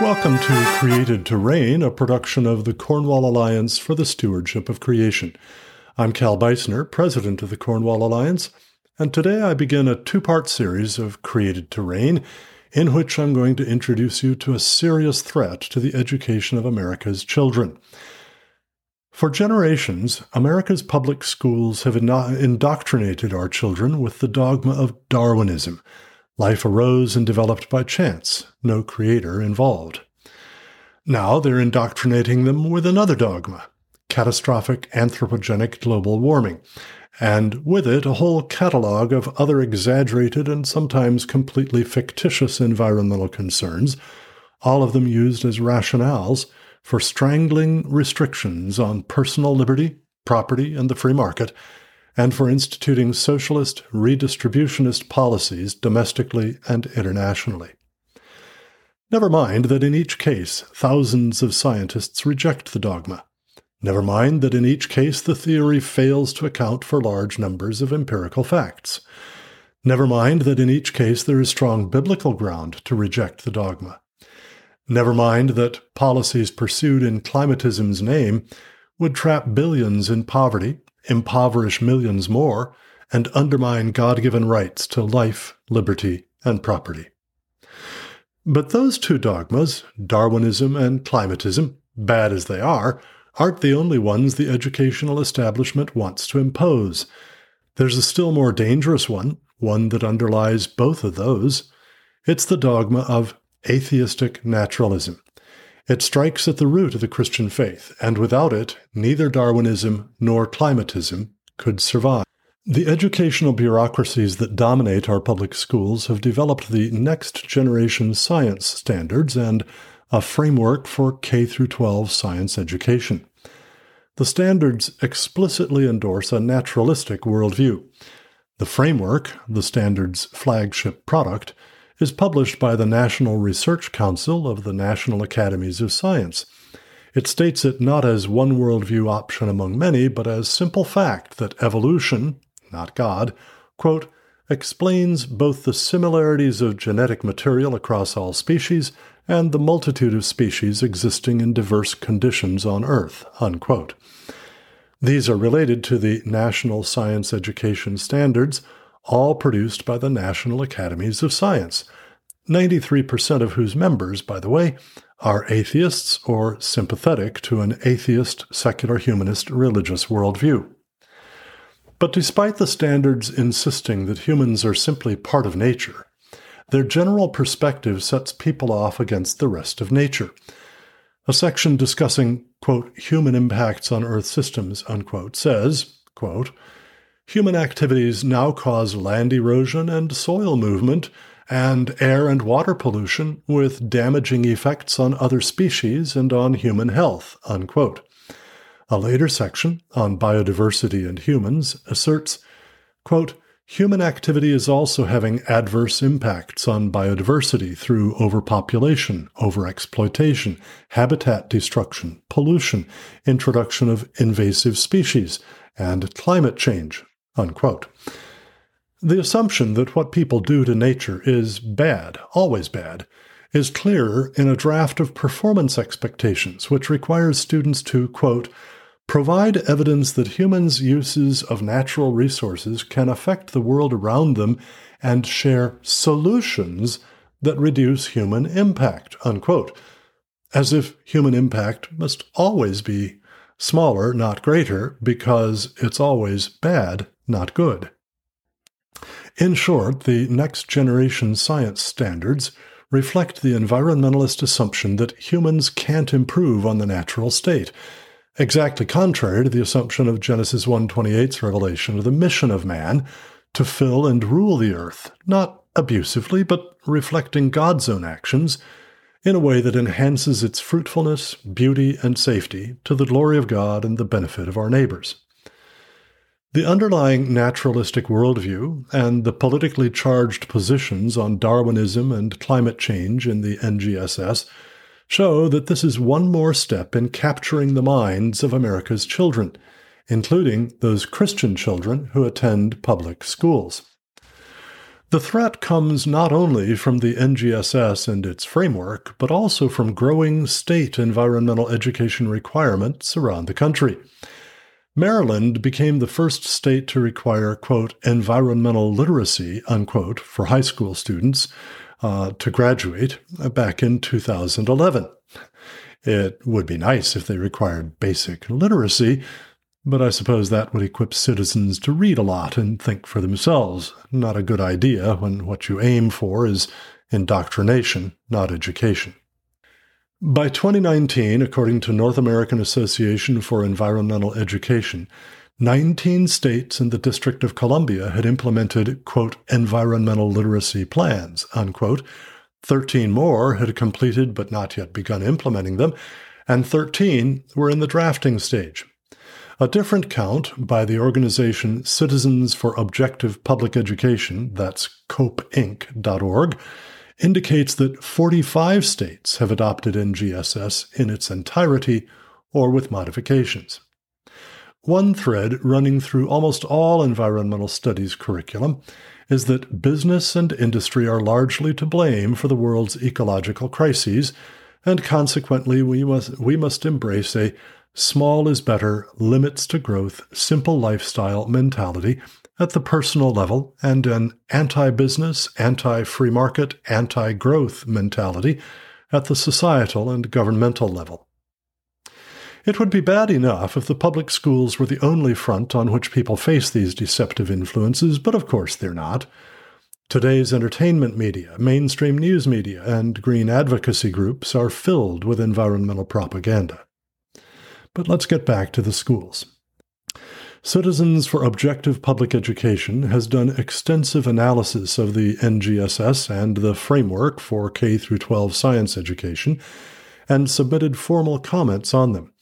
Welcome to Created Reign, a production of the Cornwall Alliance for the Stewardship of Creation. I'm Cal Beisner, president of the Cornwall Alliance, and today I begin a two part series of Created Reign, in which I'm going to introduce you to a serious threat to the education of America's children. For generations, America's public schools have indoctrinated our children with the dogma of Darwinism Life arose and developed by chance, no creator involved. Now they're indoctrinating them with another dogma catastrophic anthropogenic global warming, and with it a whole catalog of other exaggerated and sometimes completely fictitious environmental concerns, all of them used as rationales for strangling restrictions on personal liberty, property, and the free market and for instituting socialist redistributionist policies domestically and internationally. Never mind that in each case thousands of scientists reject the dogma. Never mind that in each case the theory fails to account for large numbers of empirical facts. Never mind that in each case there is strong biblical ground to reject the dogma. Never mind that policies pursued in climatism's name would trap billions in poverty impoverish millions more, and undermine God given rights to life, liberty, and property. But those two dogmas, Darwinism and climatism, bad as they are, aren't the only ones the educational establishment wants to impose. There's a still more dangerous one, one that underlies both of those. It's the dogma of atheistic naturalism. It strikes at the root of the Christian faith, and without it, neither Darwinism nor climatism could survive. The educational bureaucracies that dominate our public schools have developed the next generation science standards and a framework for K 12 science education. The standards explicitly endorse a naturalistic worldview. The framework, the standard's flagship product, is published by the National Research Council of the National Academies of Science. It states it not as one worldview option among many, but as simple fact that evolution, not God, quote, explains both the similarities of genetic material across all species and the multitude of species existing in diverse conditions on Earth. Unquote. These are related to the National Science Education Standards, all produced by the National Academies of Science, 93% of whose members, by the way, are atheists or sympathetic to an atheist, secular humanist religious worldview. But despite the standards insisting that humans are simply part of nature, their general perspective sets people off against the rest of nature. A section discussing, quote, human impacts on Earth systems, unquote, says, quote, Human activities now cause land erosion and soil movement and air and water pollution with damaging effects on other species and on human health. Unquote. A later section on biodiversity and humans asserts, quote, Human activity is also having adverse impacts on biodiversity through overpopulation, overexploitation, habitat destruction, pollution, introduction of invasive species, and climate change. Unquote. The assumption that what people do to nature is bad, always bad, is clearer in a draft of performance expectations, which requires students to, quote, provide evidence that humans' uses of natural resources can affect the world around them and share solutions that reduce human impact, unquote. As if human impact must always be smaller, not greater, because it's always bad, not good. In short, the next generation science standards reflect the environmentalist assumption that humans can't improve on the natural state, exactly contrary to the assumption of Genesis 1:28's revelation of the mission of man to fill and rule the earth, not abusively, but reflecting God's own actions in a way that enhances its fruitfulness, beauty, and safety to the glory of God and the benefit of our neighbors. The underlying naturalistic worldview and the politically charged positions on Darwinism and climate change in the NGSS show that this is one more step in capturing the minds of America's children, including those Christian children who attend public schools. The threat comes not only from the NGSS and its framework, but also from growing state environmental education requirements around the country. Maryland became the first state to require, quote, environmental literacy, unquote, for high school students uh, to graduate back in 2011. It would be nice if they required basic literacy, but I suppose that would equip citizens to read a lot and think for themselves. Not a good idea when what you aim for is indoctrination, not education. By 2019, according to North American Association for Environmental Education, 19 states and the District of Columbia had implemented, quote, environmental literacy plans, unquote. 13 more had completed but not yet begun implementing them, and 13 were in the drafting stage. A different count by the organization Citizens for Objective Public Education, that's copeinc.org, indicates that 45 states have adopted NGSS in its entirety or with modifications. One thread running through almost all environmental studies curriculum is that business and industry are largely to blame for the world's ecological crises, and consequently we must, we must embrace a small is better, limits to growth, simple lifestyle mentality at the personal level and an anti business, anti free market, anti growth mentality at the societal and governmental level. It would be bad enough if the public schools were the only front on which people face these deceptive influences, but of course they're not. Today's entertainment media, mainstream news media, and green advocacy groups are filled with environmental propaganda. But let's get back to the schools. Citizens for Objective Public Education has done extensive analysis of the NGSS and the framework for K 12 science education and submitted formal comments on them.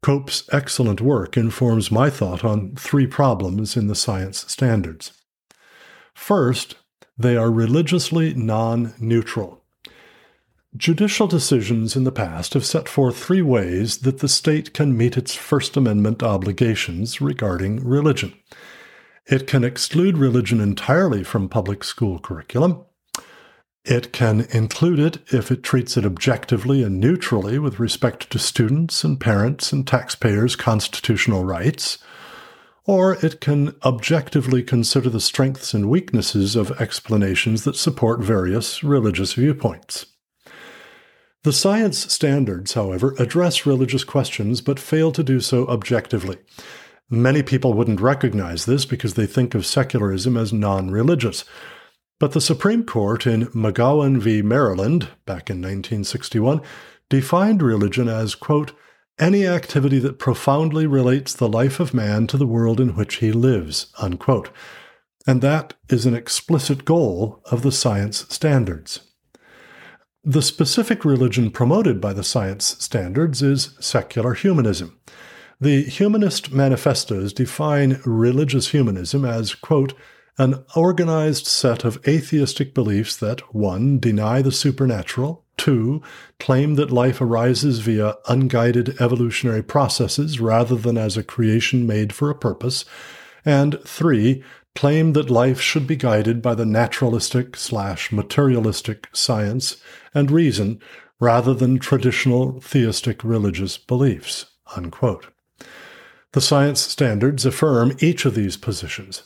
COPE's excellent work informs my thought on three problems in the science standards. First, they are religiously non neutral. Judicial decisions in the past have set forth three ways that the state can meet its First Amendment obligations regarding religion. It can exclude religion entirely from public school curriculum. It can include it if it treats it objectively and neutrally with respect to students and parents and taxpayers' constitutional rights. Or it can objectively consider the strengths and weaknesses of explanations that support various religious viewpoints. The science standards, however, address religious questions but fail to do so objectively. Many people wouldn't recognize this because they think of secularism as non religious. But the Supreme Court in McGowan v. Maryland, back in 1961, defined religion as, quote, any activity that profoundly relates the life of man to the world in which he lives, unquote. And that is an explicit goal of the science standards. The specific religion promoted by the science standards is secular humanism. The humanist manifestos define religious humanism as, quote, an organized set of atheistic beliefs that 1. deny the supernatural, 2. claim that life arises via unguided evolutionary processes rather than as a creation made for a purpose, and 3 claim that life should be guided by the naturalistic slash materialistic science and reason rather than traditional theistic religious beliefs. Unquote. The science standards affirm each of these positions.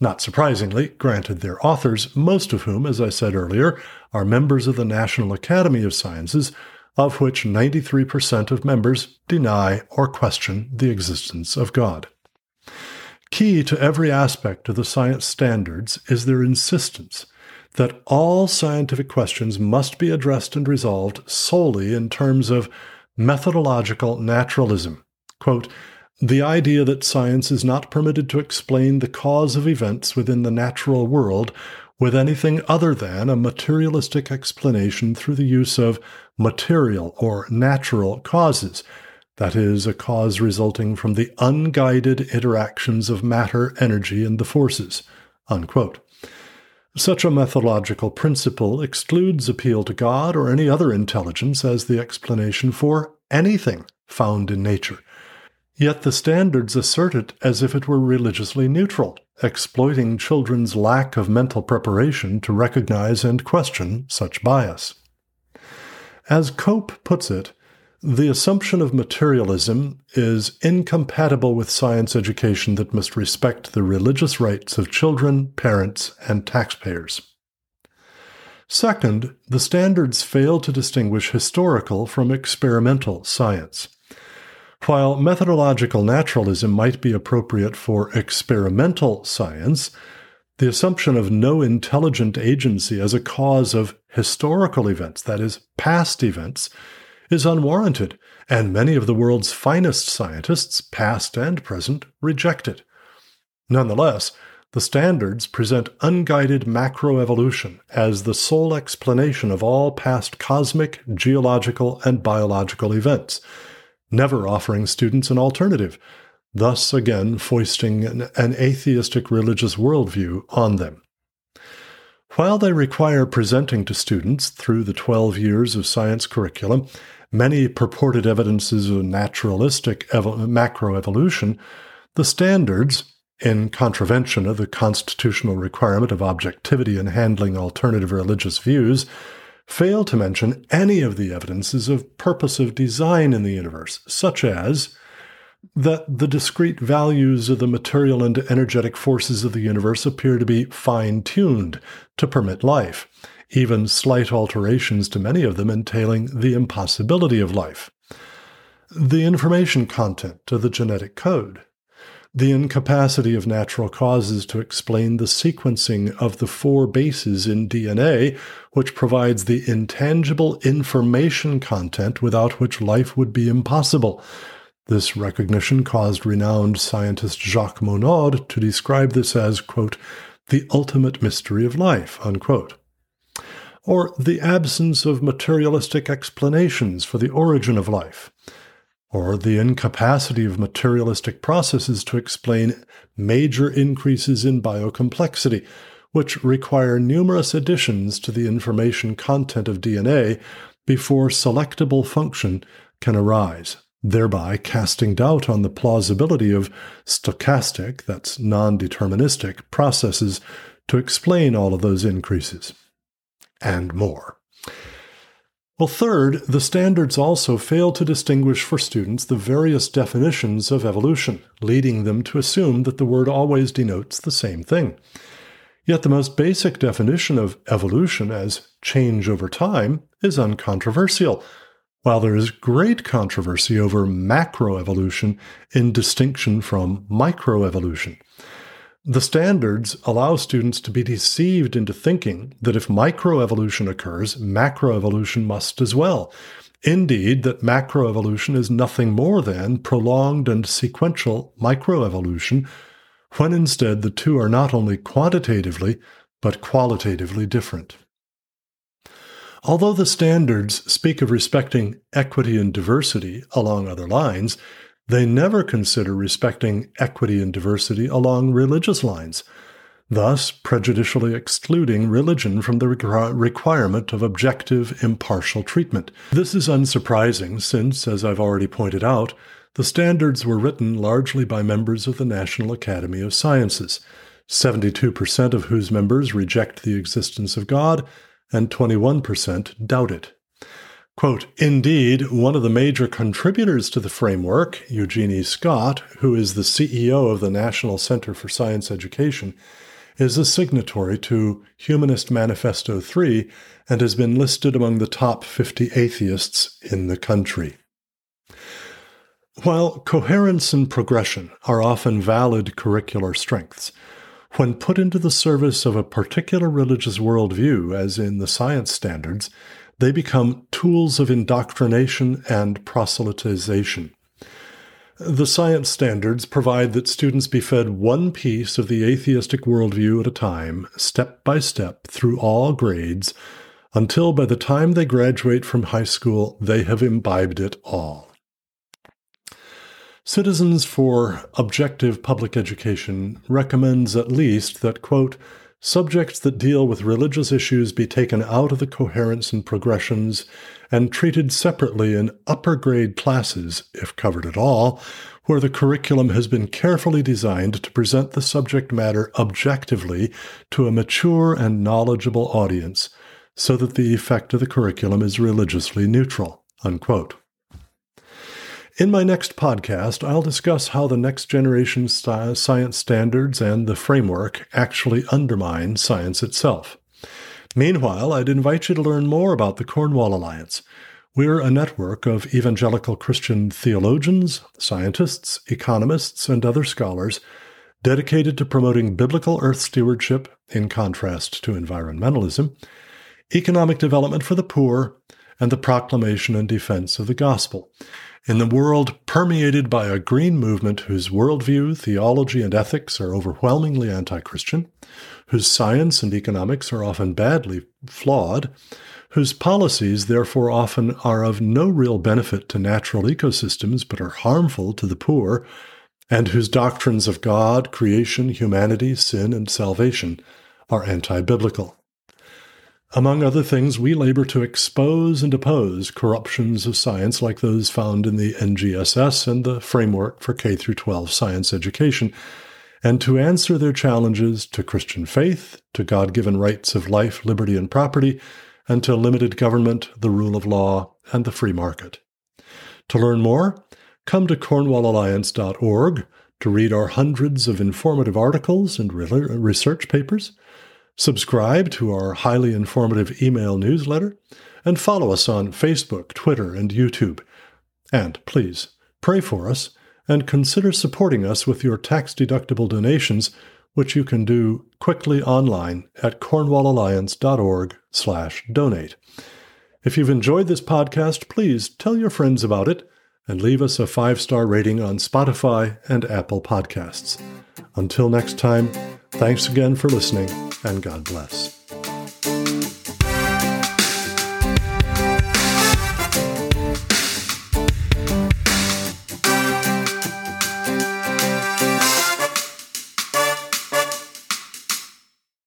Not surprisingly, granted their authors, most of whom, as I said earlier, are members of the National Academy of Sciences, of which 93% of members deny or question the existence of God. Key to every aspect of the science standards is their insistence that all scientific questions must be addressed and resolved solely in terms of methodological naturalism. Quote, the idea that science is not permitted to explain the cause of events within the natural world with anything other than a materialistic explanation through the use of material or natural causes that is, a cause resulting from the unguided interactions of matter, energy, and the forces. Unquote. Such a methodological principle excludes appeal to God or any other intelligence as the explanation for anything found in nature. Yet the standards assert it as if it were religiously neutral, exploiting children's lack of mental preparation to recognize and question such bias. As Cope puts it, the assumption of materialism is incompatible with science education that must respect the religious rights of children, parents, and taxpayers. Second, the standards fail to distinguish historical from experimental science. While methodological naturalism might be appropriate for experimental science, the assumption of no intelligent agency as a cause of historical events, that is, past events, is unwarranted, and many of the world's finest scientists, past and present, reject it. Nonetheless, the standards present unguided macroevolution as the sole explanation of all past cosmic, geological, and biological events, never offering students an alternative, thus again foisting an, an atheistic religious worldview on them. While they require presenting to students through the 12 years of science curriculum many purported evidences of naturalistic evo- macroevolution, the standards, in contravention of the constitutional requirement of objectivity in handling alternative religious views, fail to mention any of the evidences of purposive design in the universe, such as that the discrete values of the material and energetic forces of the universe appear to be fine tuned to permit life, even slight alterations to many of them entailing the impossibility of life. The information content of the genetic code, the incapacity of natural causes to explain the sequencing of the four bases in DNA, which provides the intangible information content without which life would be impossible. This recognition caused renowned scientist Jacques Monod to describe this as, quote, the ultimate mystery of life, unquote or the absence of materialistic explanations for the origin of life, or the incapacity of materialistic processes to explain major increases in biocomplexity, which require numerous additions to the information content of DNA before selectable function can arise, thereby casting doubt on the plausibility of stochastic, that's non deterministic, processes to explain all of those increases and more. Well, third, the standards also fail to distinguish for students the various definitions of evolution, leading them to assume that the word always denotes the same thing. Yet the most basic definition of evolution as change over time is uncontroversial, while there is great controversy over macroevolution in distinction from microevolution. The standards allow students to be deceived into thinking that if microevolution occurs, macroevolution must as well. Indeed, that macroevolution is nothing more than prolonged and sequential microevolution, when instead the two are not only quantitatively, but qualitatively different. Although the standards speak of respecting equity and diversity along other lines, they never consider respecting equity and diversity along religious lines, thus prejudicially excluding religion from the requirement of objective, impartial treatment. This is unsurprising since, as I've already pointed out, the standards were written largely by members of the National Academy of Sciences, 72% of whose members reject the existence of God and 21% doubt it. Quote, Indeed, one of the major contributors to the framework, Eugenie Scott, who is the CEO of the National Center for Science Education, is a signatory to Humanist Manifesto 3 and has been listed among the top 50 atheists in the country. While coherence and progression are often valid curricular strengths, when put into the service of a particular religious worldview, as in the science standards, they become tools of indoctrination and proselytization. The science standards provide that students be fed one piece of the atheistic worldview at a time, step by step, through all grades, until by the time they graduate from high school, they have imbibed it all. Citizens for Objective Public Education recommends at least that, quote, subjects that deal with religious issues be taken out of the coherence and progressions and treated separately in upper grade classes, if covered at all, where the curriculum has been carefully designed to present the subject matter objectively to a mature and knowledgeable audience so that the effect of the curriculum is religiously neutral. Unquote. In my next podcast, I'll discuss how the next generation science standards and the framework actually undermine science itself. Meanwhile, I'd invite you to learn more about the Cornwall Alliance. We're a network of evangelical Christian theologians, scientists, economists, and other scholars dedicated to promoting biblical earth stewardship in contrast to environmentalism, economic development for the poor, and the proclamation and defense of the gospel. In the world permeated by a green movement whose worldview, theology, and ethics are overwhelmingly anti Christian, whose science and economics are often badly flawed, whose policies therefore often are of no real benefit to natural ecosystems but are harmful to the poor, and whose doctrines of God, creation, humanity, sin, and salvation are anti biblical. Among other things, we labor to expose and oppose corruptions of science like those found in the NGSS and the Framework for K 12 Science Education, and to answer their challenges to Christian faith, to God given rights of life, liberty, and property, and to limited government, the rule of law, and the free market. To learn more, come to cornwallalliance.org to read our hundreds of informative articles and research papers Subscribe to our highly informative email newsletter, and follow us on Facebook, Twitter, and YouTube. And please pray for us and consider supporting us with your tax deductible donations, which you can do quickly online at cornwallalliance.org/donate. If you've enjoyed this podcast, please tell your friends about it and leave us a five-star rating on Spotify and Apple Podcasts. Until next time, thanks again for listening and God bless.